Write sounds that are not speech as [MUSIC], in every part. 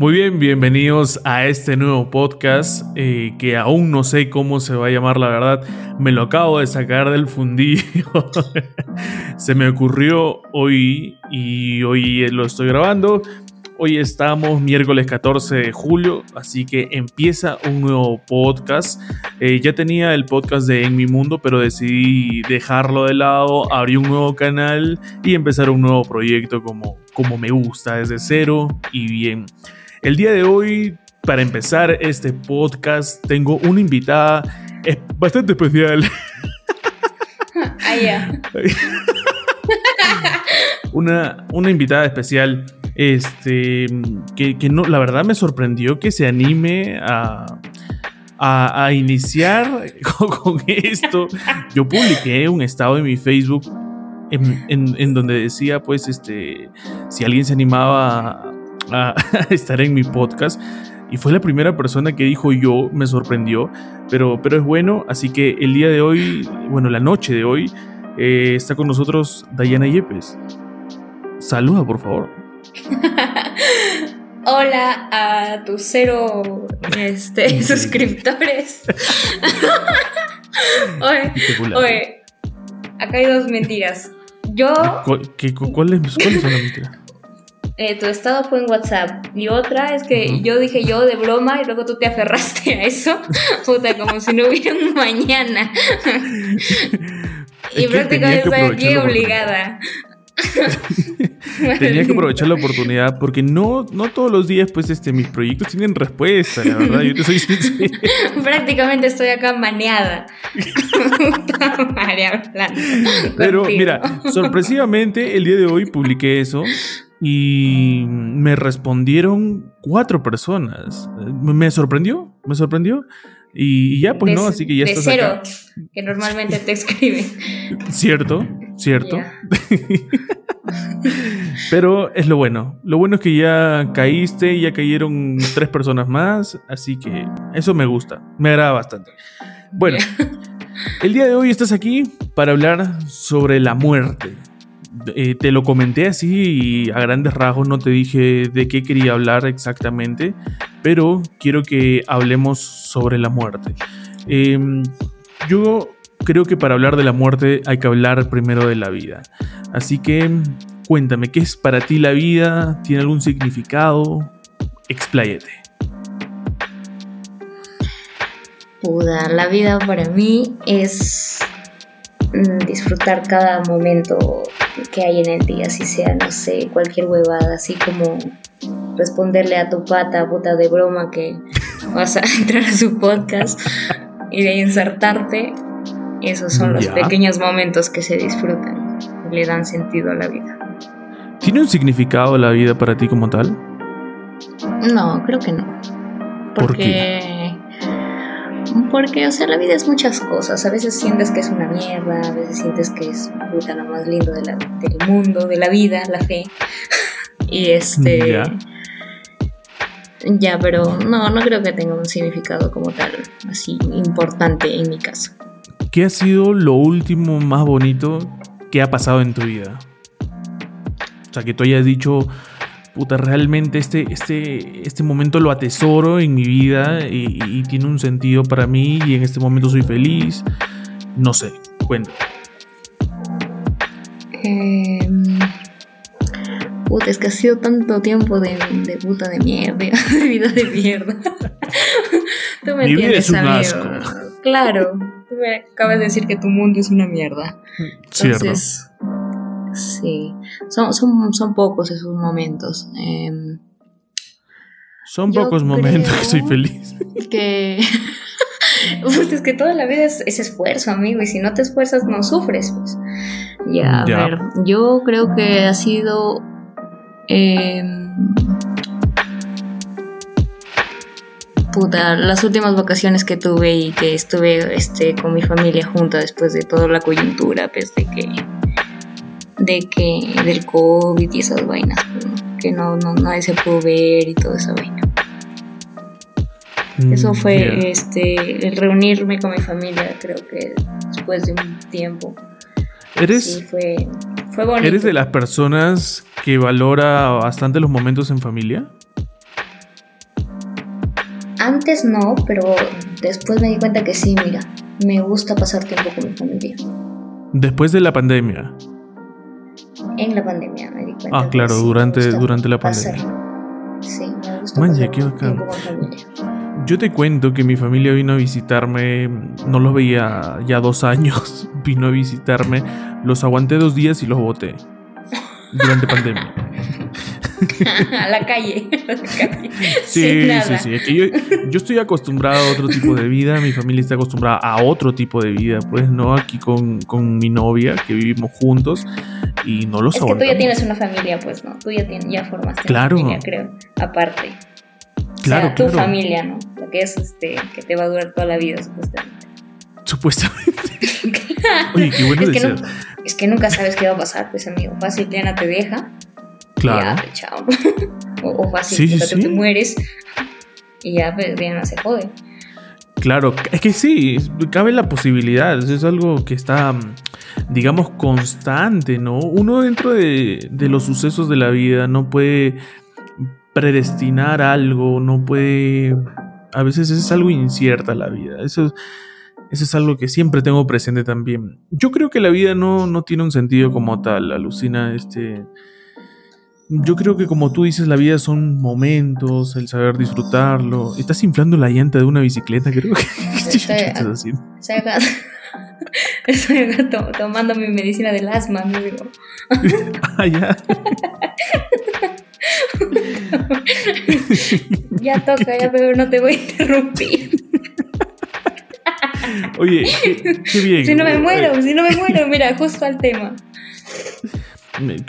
Muy bien, bienvenidos a este nuevo podcast eh, que aún no sé cómo se va a llamar, la verdad. Me lo acabo de sacar del fundillo. [LAUGHS] se me ocurrió hoy y hoy lo estoy grabando. Hoy estamos miércoles 14 de julio, así que empieza un nuevo podcast. Eh, ya tenía el podcast de En mi mundo, pero decidí dejarlo de lado, abrí un nuevo canal y empezar un nuevo proyecto como, como me gusta, desde cero y bien. El día de hoy, para empezar este podcast, tengo una invitada bastante especial. Ah, [LAUGHS] una, una invitada especial este, que, no, la verdad me sorprendió que se anime a, a, iniciar [LAUGHS] con, esto. Yo publiqué un estado en mi Facebook en, en, donde decía, pues, este, si alguien se animaba a, [LAUGHS] estar en mi podcast. Y fue la primera persona que dijo yo, me sorprendió, pero, pero es bueno, así que el día de hoy, bueno, la noche de hoy, eh, está con nosotros Dayana Yepes. Saluda, por favor. [LAUGHS] Hola a tus cero este, [LAUGHS] suscriptores. oye, oye, acá hay dos mentiras. Yo. ¿Qué, ¿Cuáles son las mentiras? Eh, tu estado fue en WhatsApp. Y otra es que yo dije yo de broma y luego tú te aferraste a eso. [LAUGHS] Puta, como si no hubiera un mañana. [LAUGHS] y prácticamente estoy aquí obligada. [LAUGHS] Tenía que aprovechar la oportunidad porque no, no todos los días, pues, este, mis proyectos tienen respuesta, la verdad. Yo te soy sincero. Prácticamente estoy acá maneada. Pero mira, sorpresivamente el día de hoy publiqué eso y me respondieron cuatro personas. Me sorprendió, me sorprendió. Y ya, pues no, así que ya de cero, que normalmente te escriben. Cierto, cierto. [LAUGHS] Pero es lo bueno. Lo bueno es que ya caíste, ya cayeron tres personas más, así que eso me gusta, me agrada bastante. Bueno, el día de hoy estás aquí para hablar sobre la muerte. Eh, te lo comenté así y a grandes rasgos no te dije de qué quería hablar exactamente, pero quiero que hablemos sobre la muerte. Em, yo creo que para hablar de la muerte hay que hablar primero de la vida. Así que cuéntame, ¿qué es para ti la vida? ¿Tiene algún significado? Expláyate. Puda, la vida para mí es disfrutar cada momento que hay en el día, si sea, no sé, cualquier huevada, así como responderle a tu pata, puta de broma que vas a [LAUGHS] entrar a su podcast y de insertarte, esos son los pequeños momentos que se disfrutan y le dan sentido a la vida. ¿Tiene un significado la vida para ti como tal? No, creo que no. Porque porque, o sea, la vida es muchas cosas. A veces sientes que es una mierda, a veces sientes que es puta lo más lindo del mundo, de la vida, la fe. [LAUGHS] y este. Ya. pero no, no creo que tenga un significado como tal, así importante en mi caso. ¿Qué ha sido lo último más bonito que ha pasado en tu vida? O sea, que tú hayas dicho, puta, realmente este, este, este momento lo atesoro en mi vida y, tiene un sentido para mí y en este momento soy feliz. No sé, cuenta. Em, puta, es que ha sido tanto tiempo de, puta de mierda, [LAUGHS] de vida de mierda. [LAUGHS] tú me entiendes, amigo. Claro, tú me acabas de decir que tu mundo es una mierda. Entonces, Sí, son, son, son pocos esos momentos. Em, son pocos momentos que soy feliz. Que. [LAUGHS] es que toda la vida es, esfuerzo, amigo, y si no te esfuerzas, no sufres. Pues. Ya, a ver, yo creo que ha sido. Em, puta, las últimas vacaciones que tuve y que estuve este, con mi familia junta después de toda la coyuntura, pues de que de que del COVID y esas vainas, que no, no nadie se pudo ver y toda esa vaina. Mm, Eso fue este el reunirme con mi familia, creo que después de un tiempo. ¿Eres, fue, fue bonito. ¿Eres de las personas que valora bastante los momentos en familia? antes no, pero después me di cuenta que sí, mira, me gusta pasar tiempo con mi familia. Después de la pandemia. En la pandemia me di cuenta. Ah, claro, durante, durante la pandemia. Sí, me gusta pasar tiempo con familia. Yo te cuento que mi familia vino a visitarme, no los veía ya dos años, [LAUGHS] vino a visitarme, los aguanté dos días y los boté durante pandemia. [LAUGHS] [LAUGHS] [LAUGHS] a la calle. Sí, sí, sí. Es que yo, yo, estoy acostumbrado a otro tipo de vida, mi familia está acostumbrada a otro tipo de vida, pues, ¿no? Aquí con, con mi novia, que vivimos juntos y no los Es que tú ya tienes una familia, pues, ¿no? Tú ya, tienes, ya formaste claro. una familia, creo, aparte. Claro, o sea, tu familia, ¿no? Lo que es, este, que te va a durar toda la vida, supuestamente. Supuestamente. [LAUGHS] Oye, qué bueno es que, es que nunca sabes qué va a pasar, pues, amigo. Fácil, Diana te deja Claro. Ya, chao. [LAUGHS] o, fácil, sí, sí, te mueres y ya, pues, no se jode. Claro, es que sí, cabe la posibilidad, es algo que está, digamos, constante, ¿no? Uno dentro de, de los sucesos de la vida no puede predestinar algo, no puede... A veces es algo incierta la vida, eso, eso es algo que siempre tengo presente también. Yo creo que la vida no, no tiene un sentido como tal, alucina este yo creo que como tú dices, la vida son momentos, el saber disfrutarlo. Estás inflando la llanta de una bicicleta, creo que. [LAUGHS] ¿Qué estás haciendo? Estoy acá, [LAUGHS] tomando mi medicina del asma, amigo. [LAUGHS] ah, ya. ya toca, ya, pero no te voy a interrumpir. Oye, qué, bien. Si no me muero, si no me muero, mira, justo al tema.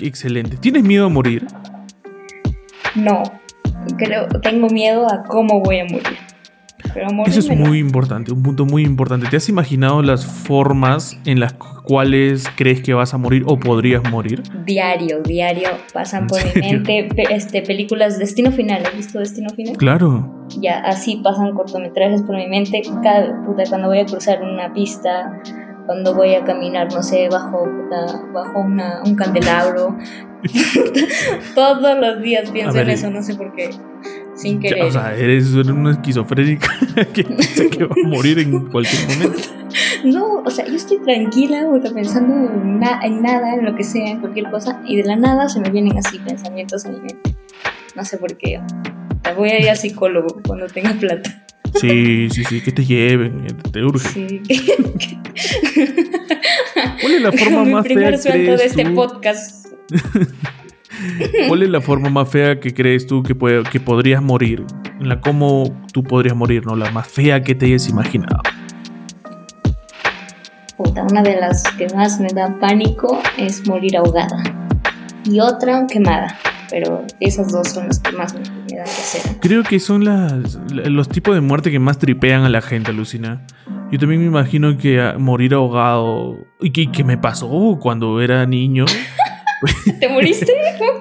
Excelente. ¿Tienes miedo a morir? No. Creo, tengo miedo a cómo voy a morir. Eso es muy importante, un punto muy importante. ¿Te has imaginado las formas en las cuales crees que vas a morir o podrías morir? Diario, diario pasan por mi mente este, películas Destino Final. ¿Has visto Destino Final? Claro. Ya, así pasan cortometrajes por mi mente. Cada puta, cuando voy a cruzar una pista, cuando voy a caminar, no sé, bajo, bajo una, un candelabro. [LAUGHS] Todos los días pienso en eso, no sé por qué. Sin querer. O sea, eres una esquizofrénica [LAUGHS] que piensa que va a morir en cualquier momento. [LAUGHS] No, o sea, yo estoy tranquila, pensando en, nada, en lo que sea, en cualquier cosa, y de la nada se me vienen así pensamientos en mi mente. No sé por qué. Voy a ir al psicólogo cuando tenga plata. Sí, sí, sí, que te lleven, te urge. Sí. ¿Cuál es la forma más fea de este podcast? ¿Cuál es la forma más fea que crees tú que, puede, que podrías morir? En la cómo tú podrías morir, ¿no? La más fea que te hayas imaginado. Puta, una de las que más me da pánico es morir ahogada. Y otra quemada pero esas dos son las que más me, dan que hacer. Creo que son las, los tipos de muerte que más tripean a la gente, Lucina. Yo también me imagino que morir ahogado. ¿Y qué, me pasó cuando era niño? [LAUGHS] ¿Te moriste?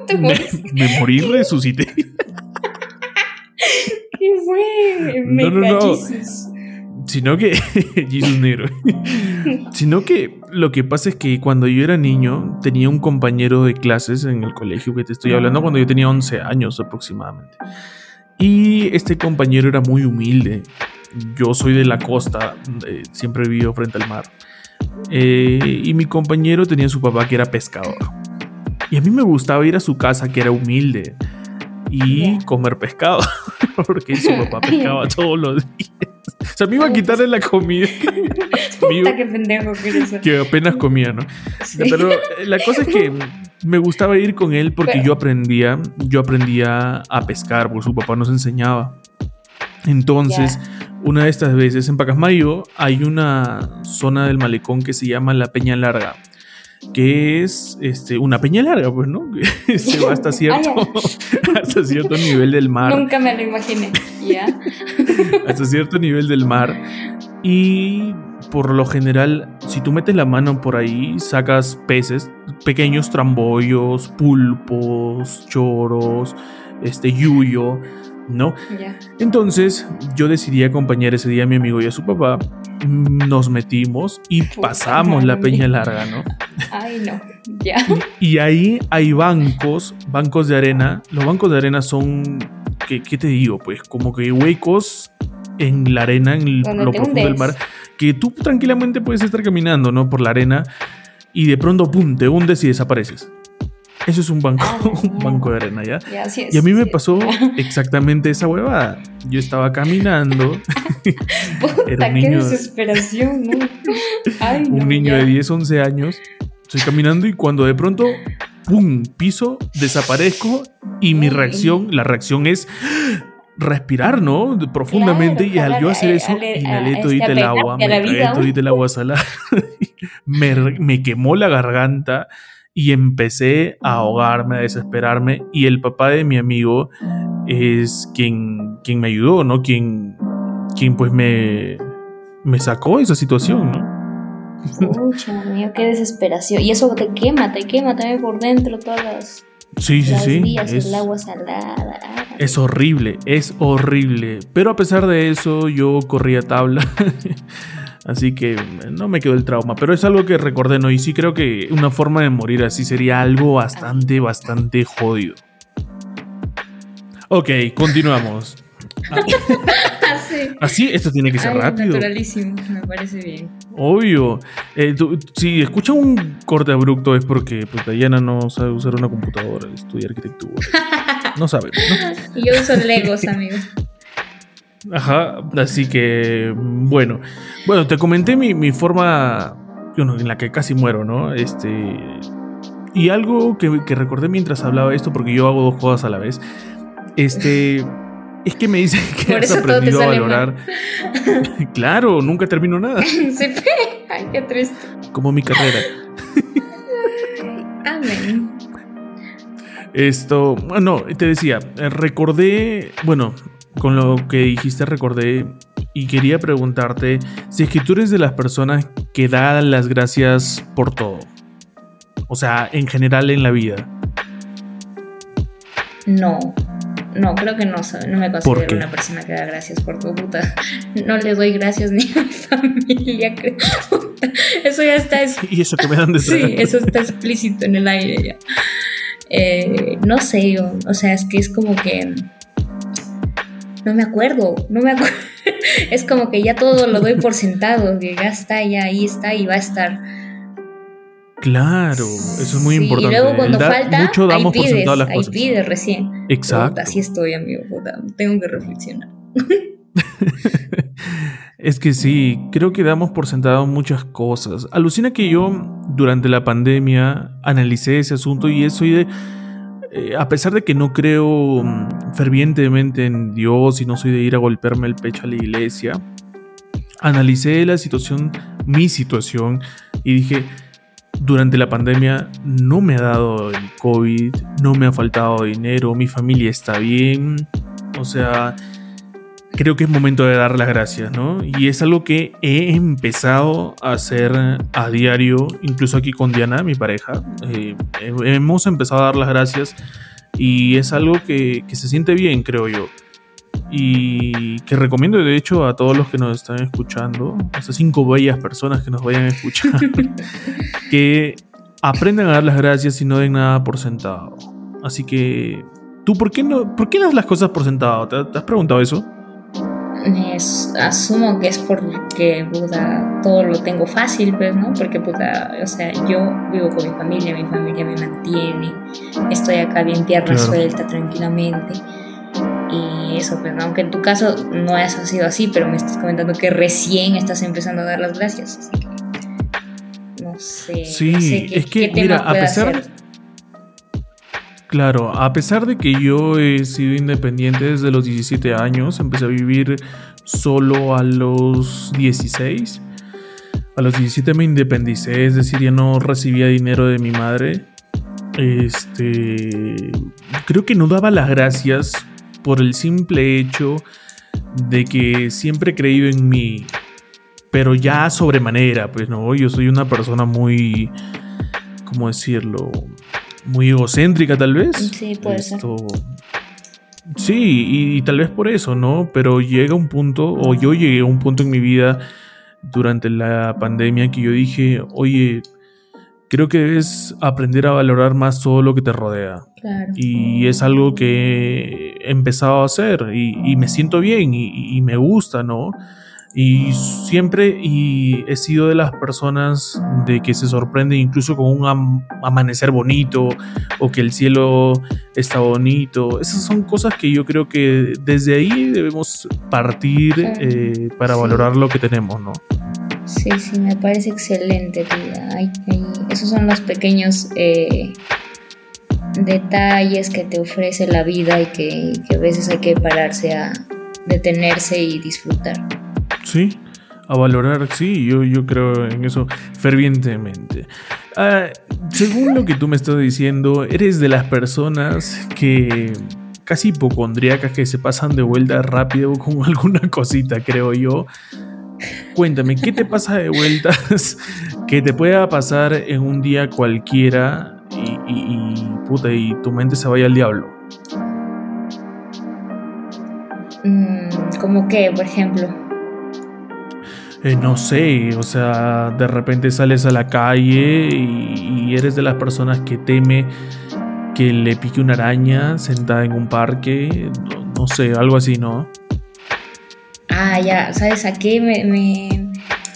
¿Te [LAUGHS] moriste? Me, morí y resucité. [LAUGHS] ¿Qué fue? Me no, no, no sino que. [LAUGHS] Jesus negro. [LAUGHS] sino que lo que pasa es que cuando yo era niño tenía un compañero de clases en el colegio que te estoy hablando cuando yo tenía 11 años aproximadamente. Y este compañero era muy humilde. Yo soy de la costa, eh, siempre he vivido frente al mar. Eh, y mi compañero tenía su papá que era pescador. Y a mí me gustaba ir a su casa que era humilde y comer pescado, [LAUGHS] porque su papá pescaba todos los días. O sea, me iba a quitarle la comida. [LAUGHS] Puta, qué pendejo que Que apenas comía, ¿no? Pero eh, la cosa es que me gustaba ir con él porque yo aprendía, yo aprendía a pescar, porque su papá nos enseñaba. Entonces, una de estas veces en Pacasmayo hay una zona del malecón que se llama la Peña Larga que es este, una peña larga, pues, ¿no? Que [LAUGHS] se va hasta [LAUGHS] cierto, [LAUGHS] hasta cierto nivel del mar. Nunca me lo imaginé, ¿ya? hasta cierto nivel del mar. Y por lo general, si tú metes la mano por ahí, sacas peces, pequeños trambollos, pulpos, choros, este, yuyo, ¿no? Entonces yo decidí acompañar ese día a mi amigo y a su papá. Nos metimos y pasamos la peña larga, ¿no? Ay, no, [LAUGHS] ya. Y, ahí hay bancos, bancos de arena. Los bancos de arena son, ¿qué, ¿qué, te digo? Pues como que huecos en la arena, en lo profundo del mar, que tú tranquilamente puedes estar caminando, ¿no? Por la arena y de pronto, pum, te hundes y desapareces. Eso es un banco, ah, [LAUGHS] un banco de arena, ¿ya? y a mí me pasó [LAUGHS] exactamente esa huevada. Yo estaba caminando. [LAUGHS] Puta, un niño, qué desesperación, ¿no? un niño de 10, 11 años. Estoy caminando y cuando de pronto, ¡pum! piso, desaparezco y mi reacción, la reacción es respirar, ¿no? Profundamente y al yo hacer eso, inhalé este todito el agua, me tragué todito el agua salada, me, me quemó la garganta y empecé a ahogarme, a desesperarme y el papá de mi amigo es quien, quien me ayudó, ¿no? Quien, quien pues me, me sacó de esa situación, ¿no? Pucha, mío, qué desesperación. Y eso te quema, te quema también por dentro todas las... Sí, sí, sí. es, el agua salada. Es horrible, es horrible. Pero a pesar de eso, yo corría tabla. [LAUGHS] Así que no me quedó el trauma, pero es algo que recordé, ¿no? Y sí creo que una forma de morir así sería algo bastante, bastante jodido. Ok, continuamos. [LAUGHS] Así, esto tiene que ser rápido. Naturalísimo, me parece bien. Obvio. Eh, si escucha un corte abrupto es porque pues, Diana no sabe usar una computadora, estudia arquitectura. [LAUGHS] No sabe, ¿no? Yo uso Legos, amigo. Ajá, así que bueno. Bueno, te comenté mi, mi forma en la que casi muero, ¿no? Este. Y algo que, que recordé mientras hablaba esto, porque yo hago dos cosas a la vez. Este. Es que me dicen que has aprendido a valorar. [LAUGHS] claro, nunca termino nada. [LAUGHS] Se Ay, qué triste. Como mi carrera. [LAUGHS] Amén. Esto, bueno, te decía, recordé, bueno, con lo que dijiste recordé y quería preguntarte si es que tú eres de las personas que da las gracias por todo. O sea, en general en la vida. No, no, creo que no, no me considero una persona que da gracias por tu puta. [LAUGHS] No le doy gracias [LAUGHS] ni a mi familia, creo. Eso ya está. [LAUGHS] Y eso que me dan de Sí, eso está explícito en el aire ya. Eh, no sé, o sea, es que es como que no me acuerdo, no me acuerdo. [LAUGHS] es como que ya todo lo doy por sentado, que ya está, ya ahí está y va a estar. Claro, eso es muy importante. Y luego cuando falta, mucho damos ahí pides, por las ahí pides recién. Exacto. así estoy, amigo, tengo que reflexionar. [LAUGHS] es que sí, creo que damos por sentado muchas cosas. Alucina que yo durante la pandemia analicé ese asunto y soy de eh, a pesar de que no creo mm, fervientemente en Dios y no soy de ir a golpearme el pecho a la iglesia, analicé la situación, mi situación, y dije, durante la pandemia no me ha dado el COVID, no me ha faltado dinero, mi familia está bien, o sea, creo que es momento de dar las gracias, ¿no? Y es algo que he empezado a hacer a diario, incluso aquí con Diana, mi pareja. Eh, hemos empezado a dar las gracias y es algo que, se siente bien, creo yo. Y que recomiendo de hecho a todos los que nos están escuchando, a esas cinco bellas personas que nos vayan a escuchar, [LAUGHS] que aprendan a dar las gracias y no den nada por sentado. Así que, ¿tú por qué, no, por qué das las cosas por sentado? ¿Te has preguntado eso? Asumo que es porque puta, todo lo tengo fácil, pues, ¿no? Porque puta, o sea, yo vivo con mi familia, mi familia me mantiene, estoy acá bien tierra suelta, tranquilamente. Y eso, pues, aunque en tu caso no haya sido así, pero me estás comentando que recién estás empezando a dar las gracias, así que no sé. Sí, qué, es que, mira, a pesar. Claro, a pesar de que yo he sido independiente desde los 17 años, empecé a vivir solo a los 16. A los 17 me independicé, es decir, ya no recibía dinero de mi madre. Este, creo que no daba las gracias por el simple hecho de que siempre he creído en mí, pero ya sobremanera, pues no, yo soy una persona muy, ¿cómo decirlo? Muy egocéntrica tal vez. Sí, puede Esto... ser. Sí, y, tal vez por eso, ¿no? Pero llega un punto, o yo llegué a un punto en mi vida durante la pandemia que yo dije, oye, creo que debes aprender a valorar más todo lo que te rodea. Claro. Y es algo que he empezado a hacer y, me siento bien y, me gusta, ¿no? Y siempre y he sido de las personas de que se sorprende incluso con un amanecer bonito o que el cielo está bonito. Esas son cosas que yo creo que desde ahí debemos partir eh, para valorar lo que tenemos, ¿no? Sí, sí, me parece excelente, tía. esos son los pequeños eh, detalles que te ofrece la vida y que, a veces hay que pararse a detenerse y disfrutar. Sí, a valorar, sí, yo, yo creo en eso fervientemente. Ah, según lo que tú me estás diciendo, eres de las personas que casi hipocondríacas que se pasan de vuelta rápido con [LAUGHS] alguna cosita, creo yo. Cuéntame, ¿qué te pasa de vueltas [LAUGHS] que te pueda pasar en un día cualquiera y, puta, y tu mente se vaya al diablo? Mm, ¿Cómo qué, por ejemplo? Eh, no sé, o sea, de repente sales a la calle y, eres de las personas que teme que le pique una araña sentada en un parque, no, sé, algo así, ¿no? Ah, ya, ¿sabes a qué me,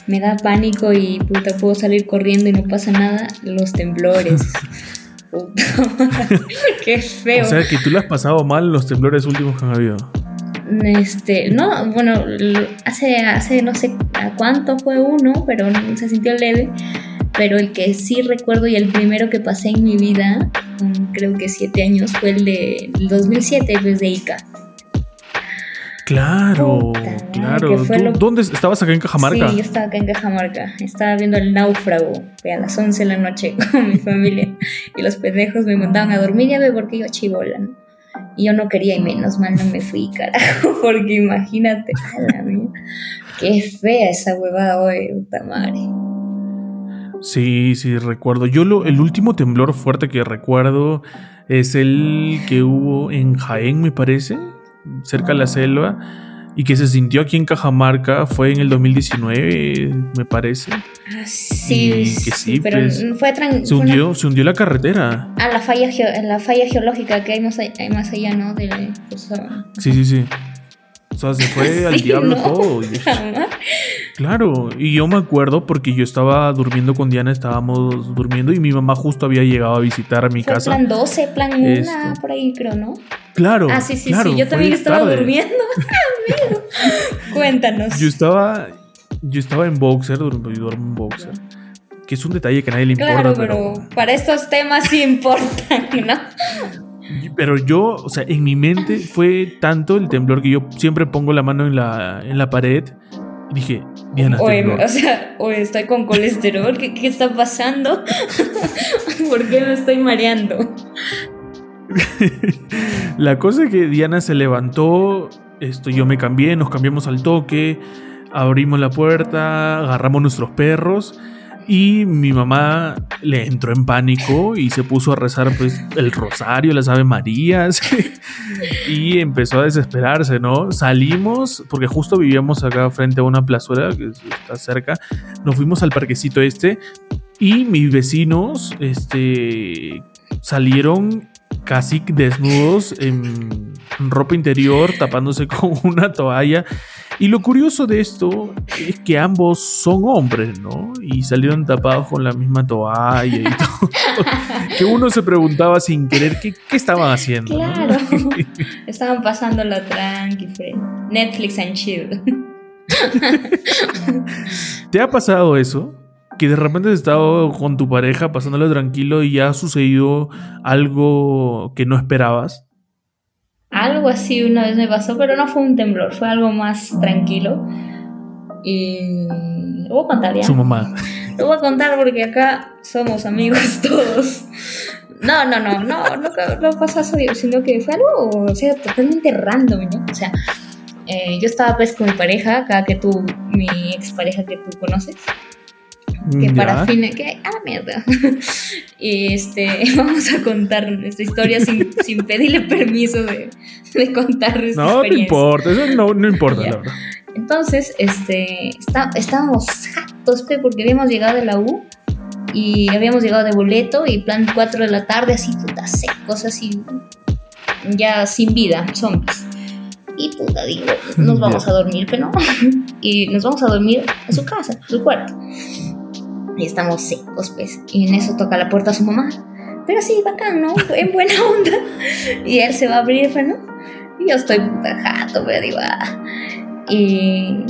me, da pánico y puta, puedo salir corriendo y no pasa nada? Los temblores. [LAUGHS] [LAUGHS] Qué feo. O sea, que tú le has pasado mal los temblores últimos que han habido. Este, no, bueno, hace, hace no sé a cuánto fue uno, pero se sintió leve. Pero el que sí recuerdo y el primero que pasé en mi vida, creo que siete años, fue el de 2007, desde Ica. Claro, claro. ¿Dónde estabas acá en Cajamarca? Sí, yo estaba acá en Cajamarca. Estaba viendo el náufrago a las 11 de la noche [LAUGHS] con mi familia. Y los pendejos me mandaban a dormir ya ve porque yo chivola, ¿no? Y yo no quería y menos mal no me fui, [LAUGHS] carajo. Porque imagínate, la mía. Qué fea esa huevada hoy, puta madre. Sí, sí, recuerdo. Yo lo, el último temblor fuerte que recuerdo es el que hubo en Jaén, me parece cerca de la selva y que se sintió aquí en Cajamarca fue en el 2019, me parece. Ah, sí, sí, pero pues, fue se hundió, se hundió la carretera. Ah, la falla, la falla geológica que hay más, allá, ¿no? Pues, sí, sí, sí. O sea, se fue [LAUGHS] al diablo todo. claro, y yo me acuerdo porque yo estaba durmiendo con Diana, estábamos durmiendo y mi mamá justo había llegado a visitar a mi casa. Plan 12, plan 1, por ahí creo, ¿no? Claro. Ah, sí, sí, sí, yo también estaba durmiendo. [LAUGHS] [LAUGHS] Cuéntanos. Yo estaba, yo estaba en boxer, duermo, duermo en boxer. Que es un detalle que a nadie le importa. Claro, pero, para estos temas sí importan, ¿no? Pero yo, o sea, en mi mente fue tanto el temblor que yo siempre pongo la mano en la, en la pared y dije, Diana, oye, o sea, oye, estoy con colesterol, ¿qué, qué está pasando? [LAUGHS] ¿Por qué me estoy mareando? [LAUGHS] la cosa es que Diana se levantó, esto, yo me cambié, nos cambiamos al toque, abrimos la puerta, agarramos nuestros perros y mi mamá le entró en pánico y se puso a rezar pues, el rosario, las Ave Marías [LAUGHS] y empezó a desesperarse, ¿no? Salimos, porque justo vivíamos acá frente a una plazuela que está cerca, nos fuimos al parquecito este y mis vecinos este, salieron casi desnudos en ropa interior, tapándose con [LAUGHS] una toalla. Y lo curioso de esto es que ambos son hombres, ¿no? Y salieron tapados con la misma toalla y [LAUGHS] todo. que uno se preguntaba sin querer qué, estaban haciendo. Claro. [LAUGHS] estaban pasando la tranqui, Netflix and chill. ¿Te ha pasado eso? Que de repente has estado con tu pareja pasándolo tranquilo y ya ha sucedido algo que no esperabas? Algo así una vez me pasó, pero no fue un temblor, fue algo más tranquilo. Y lo voy a contar ya. Su mamá. Lo voy a contar porque acá somos amigos [LAUGHS] todos. No, no, no, no, no, no pasó eso, sino que fue algo, o sea, totalmente random, ¿no? O sea, eh, yo estaba pues con mi pareja, acá que tú, mi expareja que tú conoces que para fines que ah mierda [LAUGHS] y este [LAUGHS] vamos a contar nuestra historia sin, [LAUGHS] sin pedirle permiso de, de contar nuestra no te importa eso no, no importa la verdad entonces este está, estábamos jatos porque habíamos llegado de la U y habíamos llegado de boleto y plan 4 de la tarde así puta secos así ya sin vida, zombies. Y puta, digo, nos vamos a dormir, que no. y nos vamos a dormir a su casa, a su cuarto. Y estamos secos, pues. Y en eso toca la puerta a su mamá. Pero sí, bacán, ¿no? [LAUGHS] En buena onda. Y él se va a abrir, ¿no? Y yo estoy puta jato, me digo, ah. Y,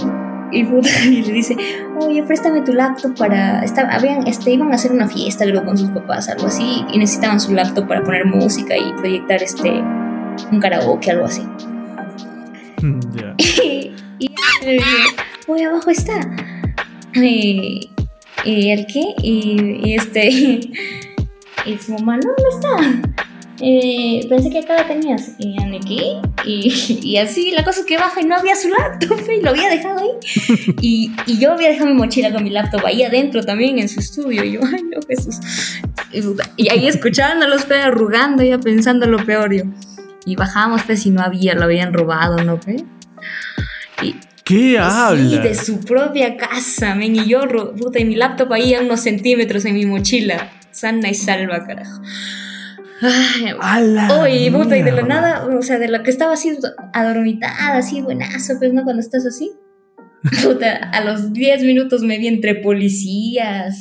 y, puta, [LAUGHS] y le dice, oye, préstame tu laptop para... habían, este, iban a hacer una fiesta, creo, con sus papás, algo así. Y necesitaban su laptop para poner música y proyectar este... Un karaoke, algo así. [LAUGHS] y, y le dice, oye, abajo está. Y, ¿y el qué? Y, y este. [LAUGHS] Y su mamá, no, no está. Eh, pensé que acá la tenías. Y ¿qué? Y, [LAUGHS] y, así, la cosa es que baja y no había su laptop [LAUGHS] y lo había dejado ahí. Y, y, yo había dejado mi mochila con mi laptop ahí adentro también en su estudio. Y yo, ay, no, Jesús. Y, ahí escuchando a los pedros arrugando, ya pensando lo peor. Yo. Y bajamos, pues, y no había, lo habían robado, ¿no? ¿Ve? Y, ¿Qué habla? Sí, de su propia casa, men. Y yo, puta, y mi laptop ahí a unos centímetros en mi mochila. Sana y salva, carajo. Ay, Oye, puta, y de la nada, o sea, de lo que estaba así adormitada, así buenazo, pues, ¿no? Cuando estás así. Puta, a los 10 minutos me vi entre policías,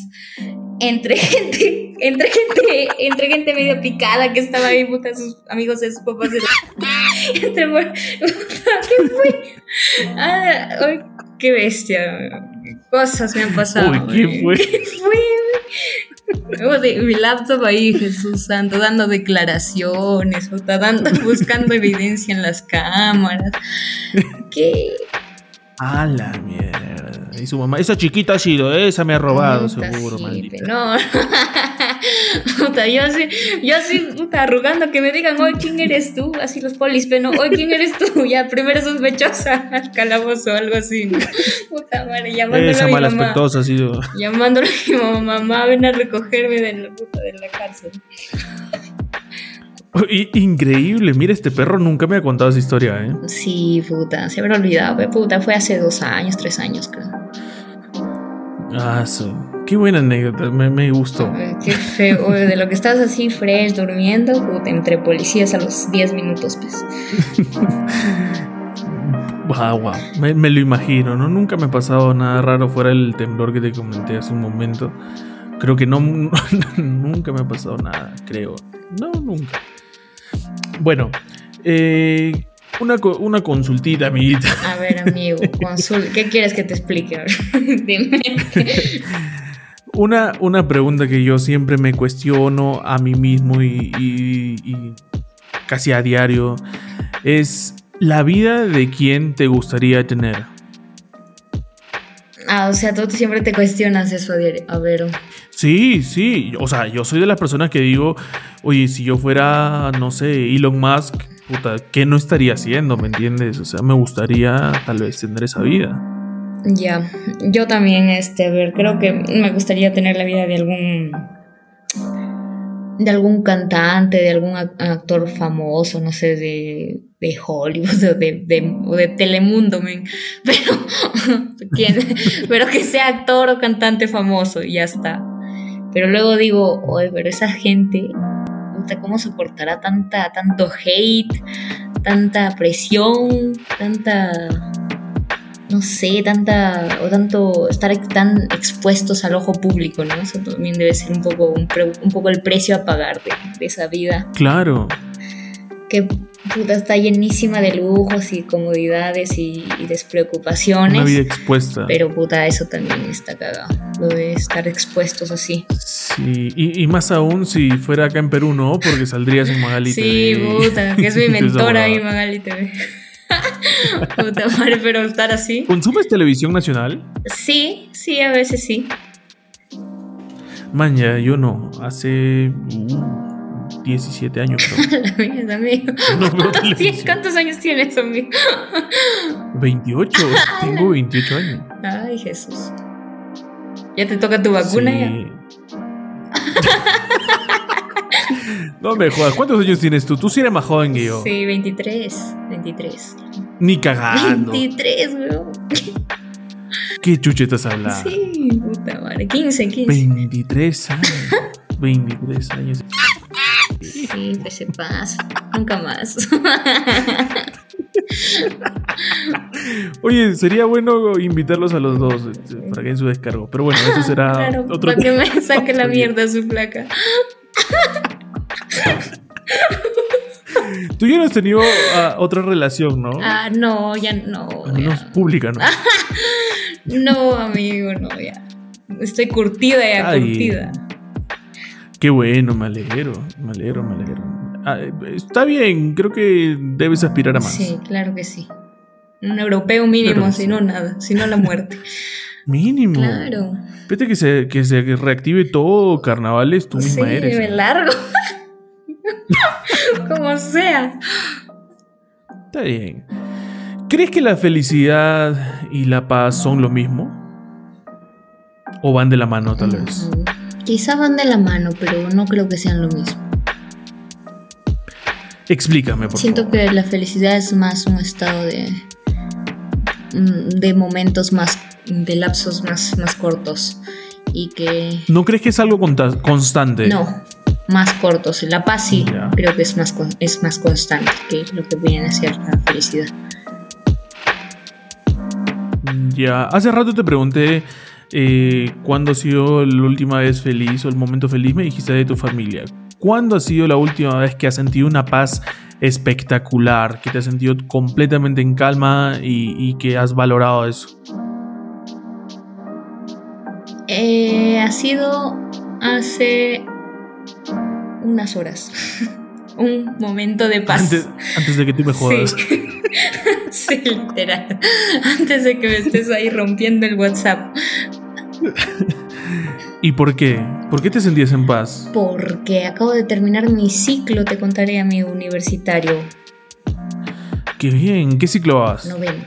entre [LAUGHS] gente, entre gente, entre gente medio picada que estaba ahí, puta, sus amigos de sus papás. [LAUGHS] Entre, ¿Qué fue? Ah, ay, qué bestia. Cosas me han pasado. Uy, ¿qué fue? [LAUGHS] ¿Qué fue? Mi laptop ahí, Jesús Santo, dando declaraciones, dando, buscando evidencia en las cámaras. ¿Qué? A la mierda. Y su mamá, esa chiquita ha sido, esa me ha robado, seguro, maldita. No. [LAUGHS] puta, yo así, yo así, puta, arrugando que me digan, hoy, ¿quién eres tú? Así los polis, pero no, hoy, ¿quién eres tú? Ya, primero sospechosa al calabozo o algo así. Puta madre, llamándole esa a mi mala mamá. ha sido. Llamándole a mi mamá, mamá, ven a recogerme de la puta de la cárcel. Increíble, mira, este perro nunca me ha contado esa historia, ¿eh? Sí, puta, se habrá olvidado, puta, fue hace dos años, tres años, creo. Ah, sí. Qué buena anécdota, me, me gustó. Qué feo, de lo que estás así fresh, durmiendo, puta, entre policías a los 10 minutos, pues. [LAUGHS] wow, wow. Me, me, lo imagino, ¿no? Nunca me ha pasado nada raro fuera el temblor que te comenté hace un momento. Creo que no, [LAUGHS] nunca me ha pasado nada, creo. No, nunca. Bueno, eh, una, una, consultita, amiguita. A ver, amigo, ¿qué quieres que te explique? [LAUGHS] Dime. [LAUGHS] Una, una, pregunta que yo siempre me cuestiono a mí mismo y, y, casi a diario es la vida de quién te gustaría tener. Ah, o sea, tú siempre te cuestionas eso a diario. A ver. Sí, sí. O sea, yo soy de las personas que digo, oye, si yo fuera, no sé, Elon Musk, puta, ¿qué no estaría haciendo? ¿Me entiendes? O sea, me gustaría tal vez tener esa vida. Ya, yo también, este, a ver, creo que me gustaría tener la vida de algún de algún cantante, de algún actor famoso, no sé, de, de Hollywood [LAUGHS] o de, o de Telemundo, men. [LAUGHS] Pero, ¿quién? [LAUGHS] pero que sea actor o cantante famoso y ya está. Pero luego digo, oye, pero esa gente, ¿cómo soportará tanta, tanto hate, tanta presión, tanta, no sé, tanta, o tanto estar tan expuestos al ojo público, ¿no? Eso también debe ser un poco, un, poco el precio a pagar de, de esa vida. Claro. Que puta, está llenísima de lujos y comodidades y, despreocupaciones. Una vida expuesta. Pero puta, eso también está cagado. Lo de estar expuestos así. Sí, y, más aún si fuera acá en Perú, ¿no? Porque saldrías en Magali Sí, puta, que es mi [LAUGHS] mentora ahí, Magali TV. [LAUGHS] puta madre, pero estar así. ¿Consumes televisión nacional? Sí, sí, a veces sí. Maña, yo no. Hace. Uh, 17 años. [LAUGHS] [LAUGHS] ¿Cuántos, años tienes, amigo? [LAUGHS] 28. Tengo 28 años. Ay, Jesús. ¿Ya te toca tu vacuna ya? no me jodas. ¿Cuántos años tienes tú? Tú sí eres más joven que yo. Sí, 23. 23. Ni cagando. 23, weón. ¿Qué chuche estás hablando? Sí, puta madre. 15, 15. 23 años. 23 años. Sí, que se pasa. Nunca más. [LAUGHS] Oye, sería bueno invitarlos a los dos este, para que en su descargo. Pero bueno, eso será Claro, otro para que me saque la mierda su placa. Tú ya no has tenido ah, otra relación, ¿no? Ah, no, ya no. Al menos ya. pública, ¿no? [LAUGHS] No, amigo, no, ya. Estoy curtida ya, Ay. curtida. Qué bueno, me alegro, me alegro, me alegro. Ah, está bien, creo que debes aspirar a más. Sí, claro que sí. Un europeo mínimo, Claro si sí. no nada, si no la muerte. [LAUGHS] [LAUGHS] Mínimo. Claro. Vete que se, que se reactive todo, carnavales, tú misma sí, eres. me largo. [LAUGHS] Como sea. Está bien. ¿Crees que la felicidad y la paz son lo mismo? ¿O van de la mano, tal vez? Quizá van de la mano, pero no creo que sean lo mismo. Explícame, por Siento favor. que la felicidad es más un estado de. mm, de momentos más. de lapsos más, más cortos. Y que. ¿No crees que es algo constante? No, más cortos. La paz sí, creo que es más, es más constante que lo que viene a ser la felicidad. Ya, hace rato te pregunté eh, cuándo ha sido la última vez feliz o el momento feliz, me dijiste de tu familia. ¿Cuándo ha sido la última vez que has sentido una paz espectacular, que te has sentido completamente en calma y, y que has valorado eso? Eh, ha sido hace unas horas. [LAUGHS] un momento de paz. Antes, antes de que tú me jodas. Sí. [LAUGHS] sí, literal. Antes de que me estés ahí rompiendo el WhatsApp. ¿Y por qué? ¿Por qué te sentías en paz? Porque acabo de terminar mi ciclo, te contaré, amigo universitario. Qué bien, ¿qué ciclo vas? Noveno.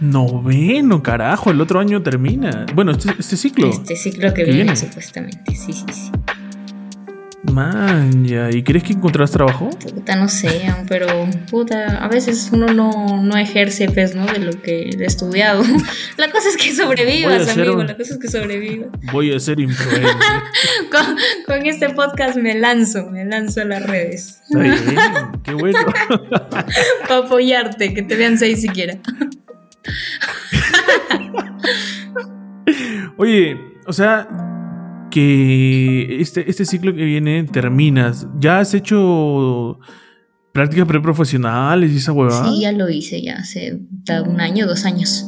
Noveno, carajo, el otro año termina. Bueno, este, este ciclo. Este ciclo que ¿Qué viene, viene? supuestamente. Sí, sí, sí. Man, ya. ¿Y crees que encontrarás trabajo? Puta, no sé, pero puta, a veces uno no, no ejerce, pues, ¿no? De lo que he estudiado. [LAUGHS] La cosa es que sobrevivas, amigo. un- La cosa es que sobrevivas. Voy a ser influencer. [LAUGHS] Con, con este podcast me lanzo, me lanzo a las redes. Está bien, qué bueno. [LAUGHS] Para apoyarte, que te vean seis siquiera. Oye, o sea, que este, este ciclo que viene terminas. ¿Ya has hecho prácticas preprofesionales y esa huevada? Sí, ya lo hice ya hace un año, dos años.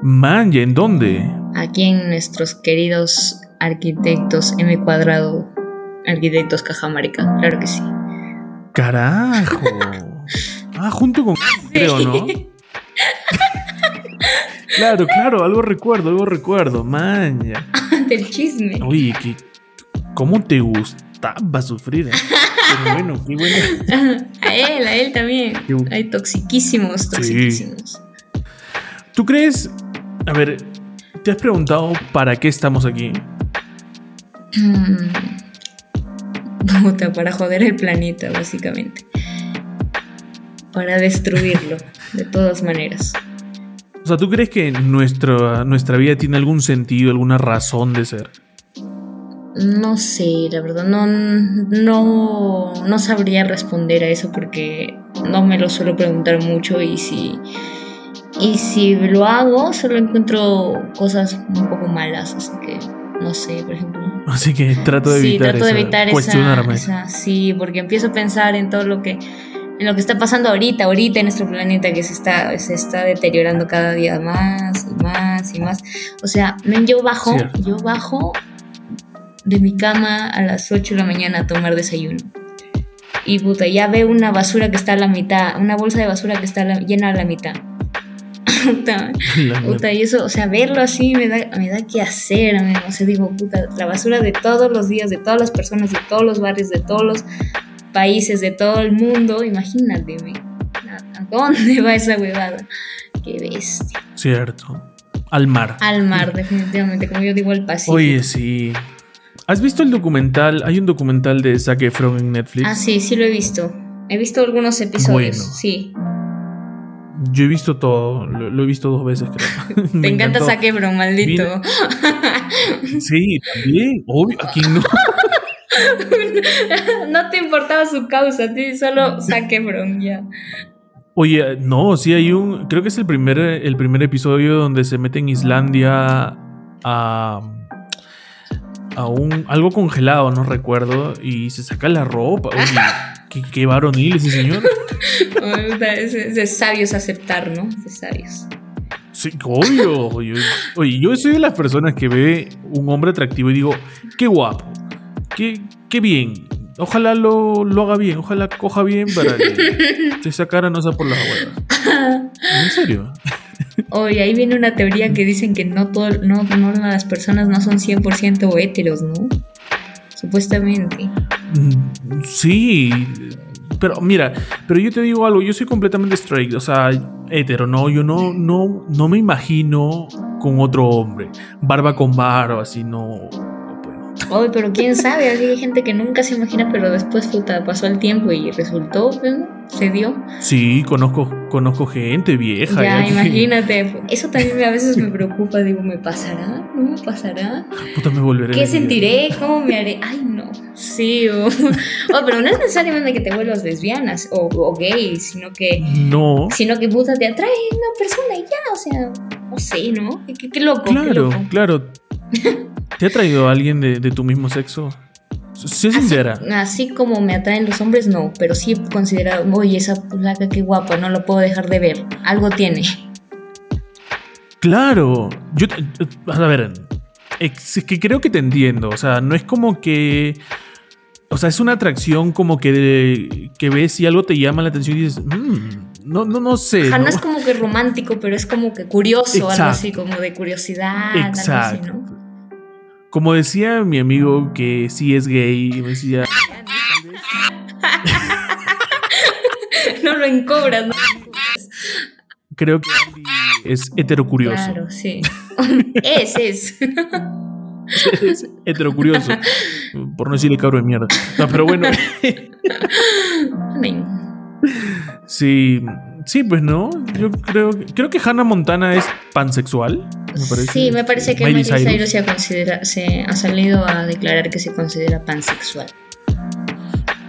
Man, ¿ya en dónde? Aquí en nuestros queridos arquitectos M cuadrado, arquitectos Cajamarca, claro que sí. Carajo. [LAUGHS] Ah, junto con creo, ¿no? [LAUGHS] Claro, claro, algo recuerdo, algo recuerdo. Man, ya. Del chisme. Oye, ¿cómo te gustaba sufrir? eh? Pero [LAUGHS] bueno, qué bueno. A él, a él también. Hay toxiquísimos, toxiquísimos. ¿Tú crees? A ver, ¿te has preguntado para qué estamos aquí? [CLEARS THROAT] Puta, para joder el planeta, básicamente. Para destruirlo, de todas maneras. O sea, ¿tú crees que nuestra, nuestra vida tiene algún sentido, alguna razón de ser? No sé, la verdad, no, no, no sabría responder a eso porque no me lo suelo preguntar mucho y si, y si lo hago, solo encuentro cosas un poco malas, así que no sé, por ejemplo. Así que trato de sí, evitar, trato de esa- evitar esa, cuestionarme. esa- sí, porque empiezo a pensar en todo lo que en lo que está pasando ahorita, ahorita en nuestro planeta que se está se está deteriorando cada día más y más y más. O sea, yo bajo, Cierto. yo bajo de mi cama a las 8 de la mañana a tomar desayuno. Y puta, ya veo una basura que está a la mitad, una bolsa de basura que está la- llena a la mitad. [LAUGHS] Puta, y eso, o sea, verlo así me da, me da que hacer, amigo. O sea, digo, puta, la basura de todos los días, de todas las personas, de todos los barrios, de todos los países, de todo el mundo. Imagínate, ¿a dónde va esa huevada? Qué bestia. Cierto. Al mar. Al mar, definitivamente, como yo digo, al Pacífico. Oye, sí. ¿Has visto el documental? Hay un documental de Zac Efron en Netflix. Ah, sí, sí lo he visto. He visto algunos episodios, Bueno. sí. Yo he visto todo. Lo, lo he visto dos veces, creo. [LAUGHS] [LAUGHS] Te encanta. Zac Efron, maldito. Sí, también. Obvio. ¿A quién no? [LAUGHS] [LAUGHS] no te importaba su causa, a ti solo saque Efron, ya. Oye, no, sí hay un. Creo que es el primer, el primer episodio donde se mete en Islandia a. a un. algo congelado, no recuerdo. Y se saca la ropa. Oye, [LAUGHS] qué, qué varonil ese señor. [LAUGHS] es, es de sabios aceptar, ¿no? De sabios. Sí, obvio. Oye, yo soy de las personas que ve un hombre atractivo y digo, qué guapo, qué, qué bien. Ojalá lo, lo haga bien, ojalá coja bien para que [LAUGHS] esa cara no sea por las huevas. En serio. [LAUGHS] Oye, ahí viene una teoría que dicen que no, todo, no, no las personas no son 100% heteros, ¿no? Supuestamente. Mm, Sí, pero mira, pero yo te digo algo, yo soy completamente straight, o sea, hetero, no, yo no, no, no me imagino con otro hombre, barba con barba, así, no, Oye, pero quién sabe, así hay gente que nunca se imagina, pero después puta, pasó el tiempo y resultó, ¿no? se dio. Sí, conozco, conozco gente vieja. Ya, imagínate. Eso también a veces me preocupa, digo, ¿me pasará? ¿No me pasará? Puta, me volveré. ¿Qué sentiré? ¿Cómo me haré? Ay, no. Sí, o, o, pero no es necesariamente que te vuelvas lesbianas o, o gay, sino que, No, sino que puta te atrae una persona y ya, o sea, no sé, ¿no? Qué, qué loco, qué claro, loco. claro. [LAUGHS] ¿Te ha traído alguien de, de tu mismo sexo? Sé sincera. Así como me atraen los hombres, no, pero sí he considerado, oye, esa placa qué guapa, no lo puedo dejar de ver. Algo tiene. Claro. Yo, a ver, es que creo que te entiendo. O sea, no es como que. O sea, es una atracción como que, de- que ves y algo te llama la atención y dices, "Mm, no, no, no sé. Ajá, no ¿no?". es como que romántico, pero es como que curioso, algo Exacto. así, como de curiosidad, algo así, Exacto. ¿no? Como decía mi amigo que sí es gay, y me decía, No lo encobras, ¿no? creo que Andy es heterocurioso. Claro, sí. es, es. es heterocurioso. Por no decirle cabro de mierda. No, pero bueno. Amén. Sí, sí, pues no. Yo creo, creo que Hannah Montana es pansexual. Me parece. Sí, me parece que Miley Cyrus, Cyrus. se, ha considera- se ha salido a declarar que se considera pansexual.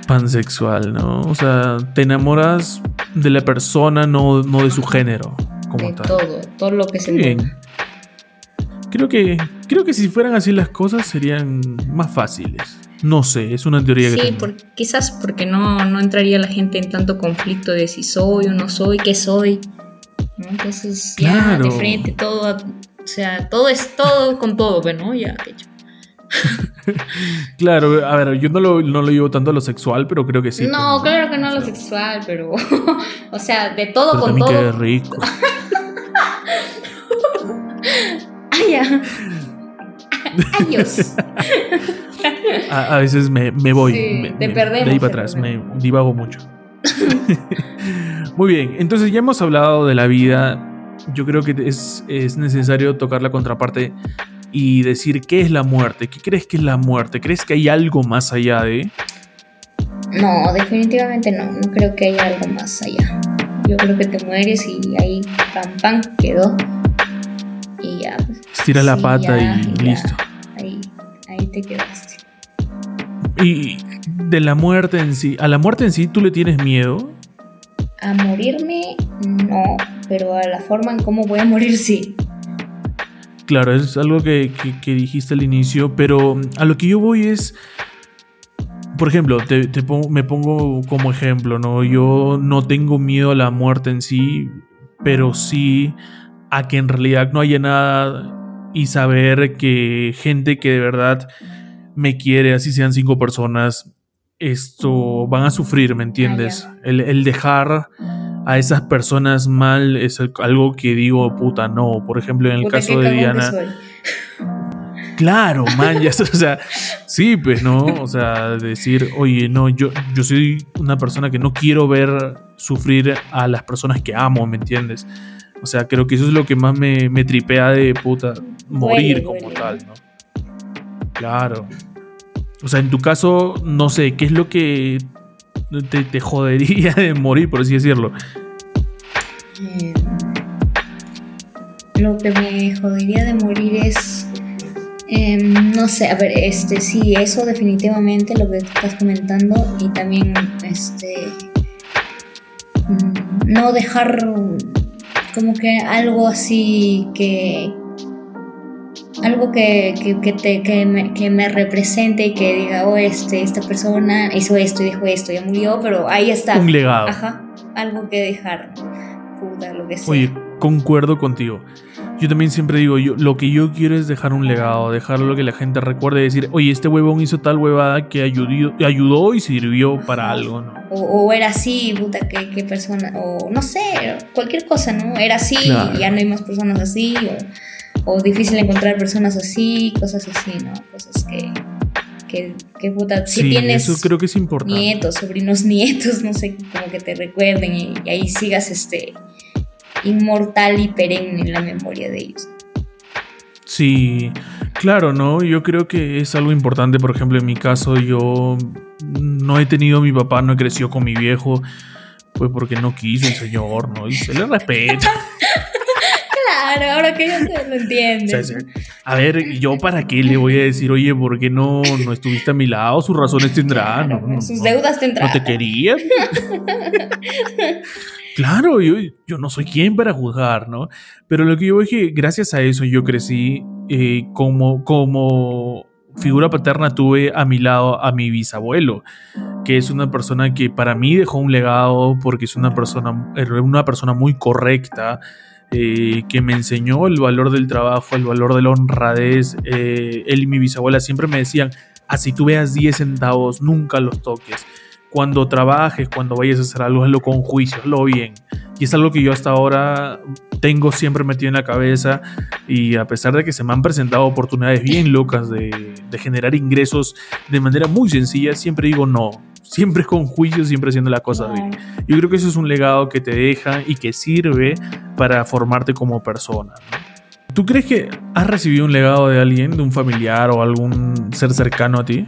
Pansexual, ¿no? O sea, te enamoras de la persona, no, no de su género, como de tal. todo, todo lo que se Bien. Creo que, creo que si fueran así las cosas serían más fáciles. No sé, es una teoría que Sí, tengo. por- quizás porque no, no entraría la gente en tanto conflicto de si soy o no soy, qué soy. ¿no? Entonces, ya Claro. de frente, todo, o sea, todo es todo con todo, ¿no? Ya, de hecho. [LAUGHS] Claro, a ver, yo no lo, no lo llevo tanto a lo sexual, pero creo que sí. no, pues, claro que no O lo sexual, pero. [LAUGHS] o sea, de todo Pero con todo. rico. [LAUGHS] Ay, ya. Adiós. A, a veces me, me voy. Sí, me- te me- perdemos, De ahí para atrás, me divago mucho. Muy bien, entonces ya hemos hablado de la vida. Yo creo que es, es necesario tocar la contraparte y decir qué es la muerte. ¿Qué crees que es la muerte? ¿Crees que hay algo más allá de? No, definitivamente no. No creo que haya algo más allá. Yo creo que te mueres y ahí pam pam quedó. Y ya. pues, Estira la pata ya, y ya. listo. Ahí, ahí te quedaste. Y de la muerte en sí, a la muerte en sí tú le tienes miedo. A morirme, no. Pero a la forma en cómo voy a morir, sí. Claro, es algo que, que- que dijiste al inicio, pero a lo que yo voy es, por ejemplo, te, te pongo- me pongo como ejemplo, ¿no? Yo no tengo miedo a la muerte en sí, pero sí a que en realidad no haya nada y saber que gente que de verdad me quiere, así sean cinco personas, esto van a sufrir, ¿me entiendes? El, el dejar a esas personas mal es algo que digo, puta, no. Por ejemplo, en el caso de Diana. Claro, [LAUGHS] man, ya, o sea, sí, pues, ¿no? O sea, decir, oye, no, yo, yo soy una persona que no quiero ver sufrir a las personas que amo, ¿me entiendes? O sea, creo que eso es lo que más me, me tripea de puta, morir como tal, ¿no? Claro. O sea, en tu caso, no sé, ¿qué es lo que te, jodería de morir, por así decirlo? Eh, lo que me jodería de morir es Em, no sé, a ver, este, sí, eso definitivamente lo que estás comentando y también, este, mm, no dejar como que algo así que, algo que, que, te, que, me, que me represente y que diga, oh, este, esta persona hizo esto y dijo esto, ya murió, pero ahí está. Un legado. Ajá, algo que dejar, puta, lo que sea. Oye, concuerdo contigo. Yo también siempre digo, yo, lo que yo quiero es dejar un legado, dejar lo que la gente recuerde y decir, oye, este huevón hizo tal huevada que ayudó, ayudó y sirvió para algo, ¿no? O, era así, puta, qué, qué, persona, o no sé, cualquier cosa, ¿no? Era así y ya no hay más personas así, o, o, difícil encontrar personas así, cosas así, ¿no? Cosas que, que, que puta, si tienes eso creo que es importante. nietos, sobrinos [LAUGHS] nietos, no sé, como que te recuerden y, y ahí sigas este inmortal y perenne en la memoria de ellos. Sí, claro, ¿no? Yo creo que es algo importante, por ejemplo, en mi caso yo no he tenido a mi papá, no he crecido con mi viejo, pues porque no quiso el señor, ¿no? Y se le respeta. [LAUGHS] claro, ahora que ya se lo entiende. a ver, yo para qué le voy a decir, oye, ¿por qué no, no estuviste a mi lado? Sus razones tendrán. ¿no? Sus deudas tendrán. No te querían. Claro, yo, yo, no soy quien para juzgar, ¿no? Pero lo que yo es que gracias a eso yo crecí eh, como, como figura paterna tuve a mi lado a mi bisabuelo, que es una persona que para mí dejó un legado porque es una persona, una persona muy correcta, eh, que me enseñó el valor del trabajo, el valor de la honradez. Eh, él y mi bisabuela siempre me decían, así tú veas 10 centavos, nunca los toques cuando trabajes, cuando vayas a hacer algo, hazlo con juicio, hazlo bien. Y es algo que yo hasta ahora tengo siempre metido en la cabeza y a pesar de que se me han presentado oportunidades bien locas de, generar ingresos de manera muy sencilla, siempre digo no, siempre con juicio, siempre haciendo la cosa bien. Yo creo que eso es un legado que te deja y que sirve para formarte como persona. ¿Tú crees que has recibido un legado de alguien, de un familiar o algún ser cercano a ti?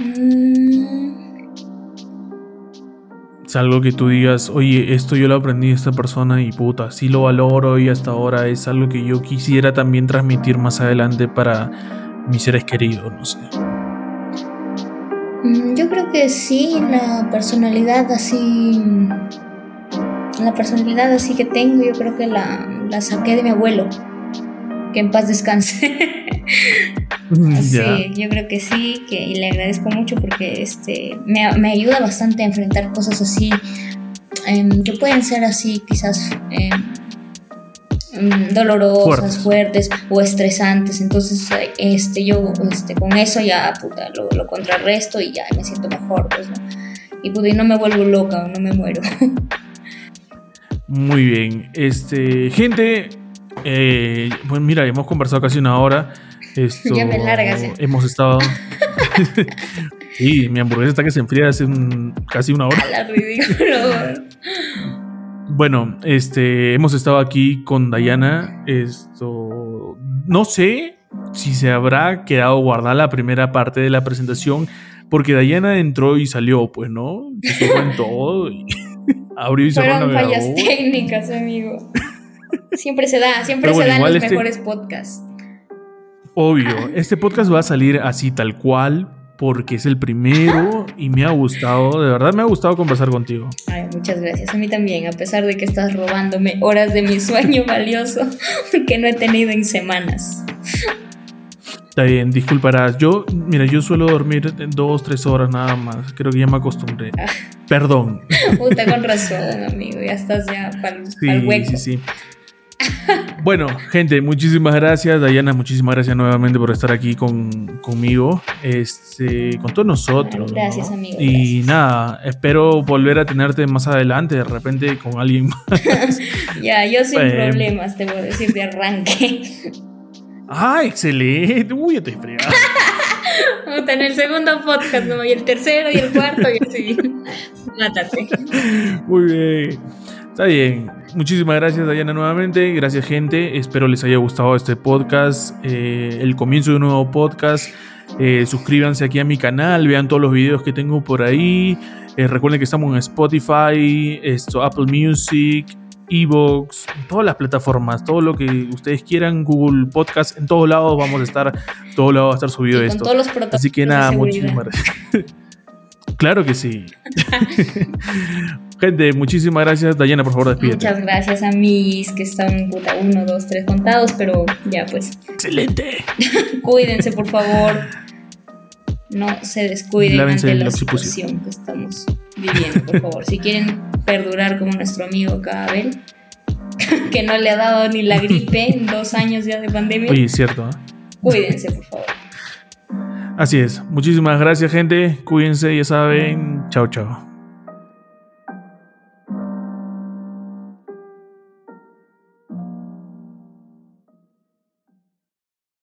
Mm, algo que tú digas, oye, esto yo lo aprendí de esta persona y puta, sí lo valoro y hasta ahora es algo que yo quisiera también transmitir más adelante para mis seres queridos, no sé. Mm, yo creo que sí, la personalidad así, la personalidad así que tengo, yo creo que la, la saqué de mi abuelo, que en paz descanse. [LAUGHS] Sí, yo creo que sí, que, y le agradezco mucho porque este, me, me ayuda bastante a enfrentar cosas así, em, que pueden ser así quizás em, em, dolorosas, fuertes. o estresantes. Entonces, este, yo este, con eso ya puta, lo, lo, contrarresto y ya me siento mejor. Pues, ¿no? Y, puta, y no me vuelvo loca o no me muero. Muy bien. Este, gente, eh, pues mira, hemos conversado casi una hora. Esto, [LAUGHS] ya me largas. Hemos estado. [LAUGHS] sí, mi hamburguesa está que se enfría hace casi una hora. La ridículo. [LAUGHS] bueno, este, hemos estado aquí con Dayana. Esto, no sé si se habrá quedado guardada la primera parte de la presentación, porque Dayana entró y salió, pues, ¿no? Se fue en todo y [LAUGHS] abrió y cerró Fueron fallas técnicas, amigo. Siempre se da, siempre se dan los este mejores podcasts. Obvio, este podcast va a salir así tal cual porque es el primero y me ha gustado, de verdad me ha gustado conversar contigo. Ay, muchas gracias, a mí también, a pesar de que estás robándome horas de mi sueño [LAUGHS] valioso que no he tenido en semanas. Está bien, disculparás. Yo, mira, yo suelo dormir dos, tres horas nada más. Creo que ya me acostumbré. Ah. Perdón. Puta, con razón, amigo. Ya estás ya para el hueco. Sí, sí. Bueno, gente, muchísimas gracias. Dayana, muchísimas gracias nuevamente por estar aquí con, conmigo, este, con todos nosotros. Gracias, amigo. Y nada, espero volver a tenerte más adelante, de repente con alguien más. [LAUGHS] ya, yo sin problemas, te voy a decir de arranque. ah, excelente. Uy, ya te fregado. en el segundo podcast, ¿no? Y el tercero y el cuarto, y así. [LAUGHS] Mátate. Muy bien. Está bien. Muchísimas gracias, Dayana, nuevamente. Gracias, gente. Espero les haya gustado este podcast, eh, el comienzo de un nuevo podcast. Eh, suscríbanse aquí a mi canal, vean todos los videos que tengo por ahí. Eh, recuerden que estamos en Spotify, esto, Apple Music, Evox, todas las plataformas, todo lo que ustedes quieran, Google Podcast, en todos lados vamos a estar, todos lados va a estar subido con esto. todos los protocolos Así que nada, muchísimas gracias. [LAUGHS] claro que sí. [LAUGHS] Gente, muchísimas gracias. Dayana, por favor, despídete. Muchas gracias a mis que están puta uno, dos, tres contados, pero ya pues Excelente. [LAUGHS] cuídense por favor. No se descuiden Lávense ante la situación que estamos viviendo, por favor. Si quieren perdurar como nuestro amigo acá, Abel, [LAUGHS] que no le ha dado ni la gripe en [LAUGHS] dos años ya de pandemia, Oye, es cierto. ¿eh? cuídense por favor. Así es. Muchísimas gracias, gente. Cuídense, ya saben. Chao, chao.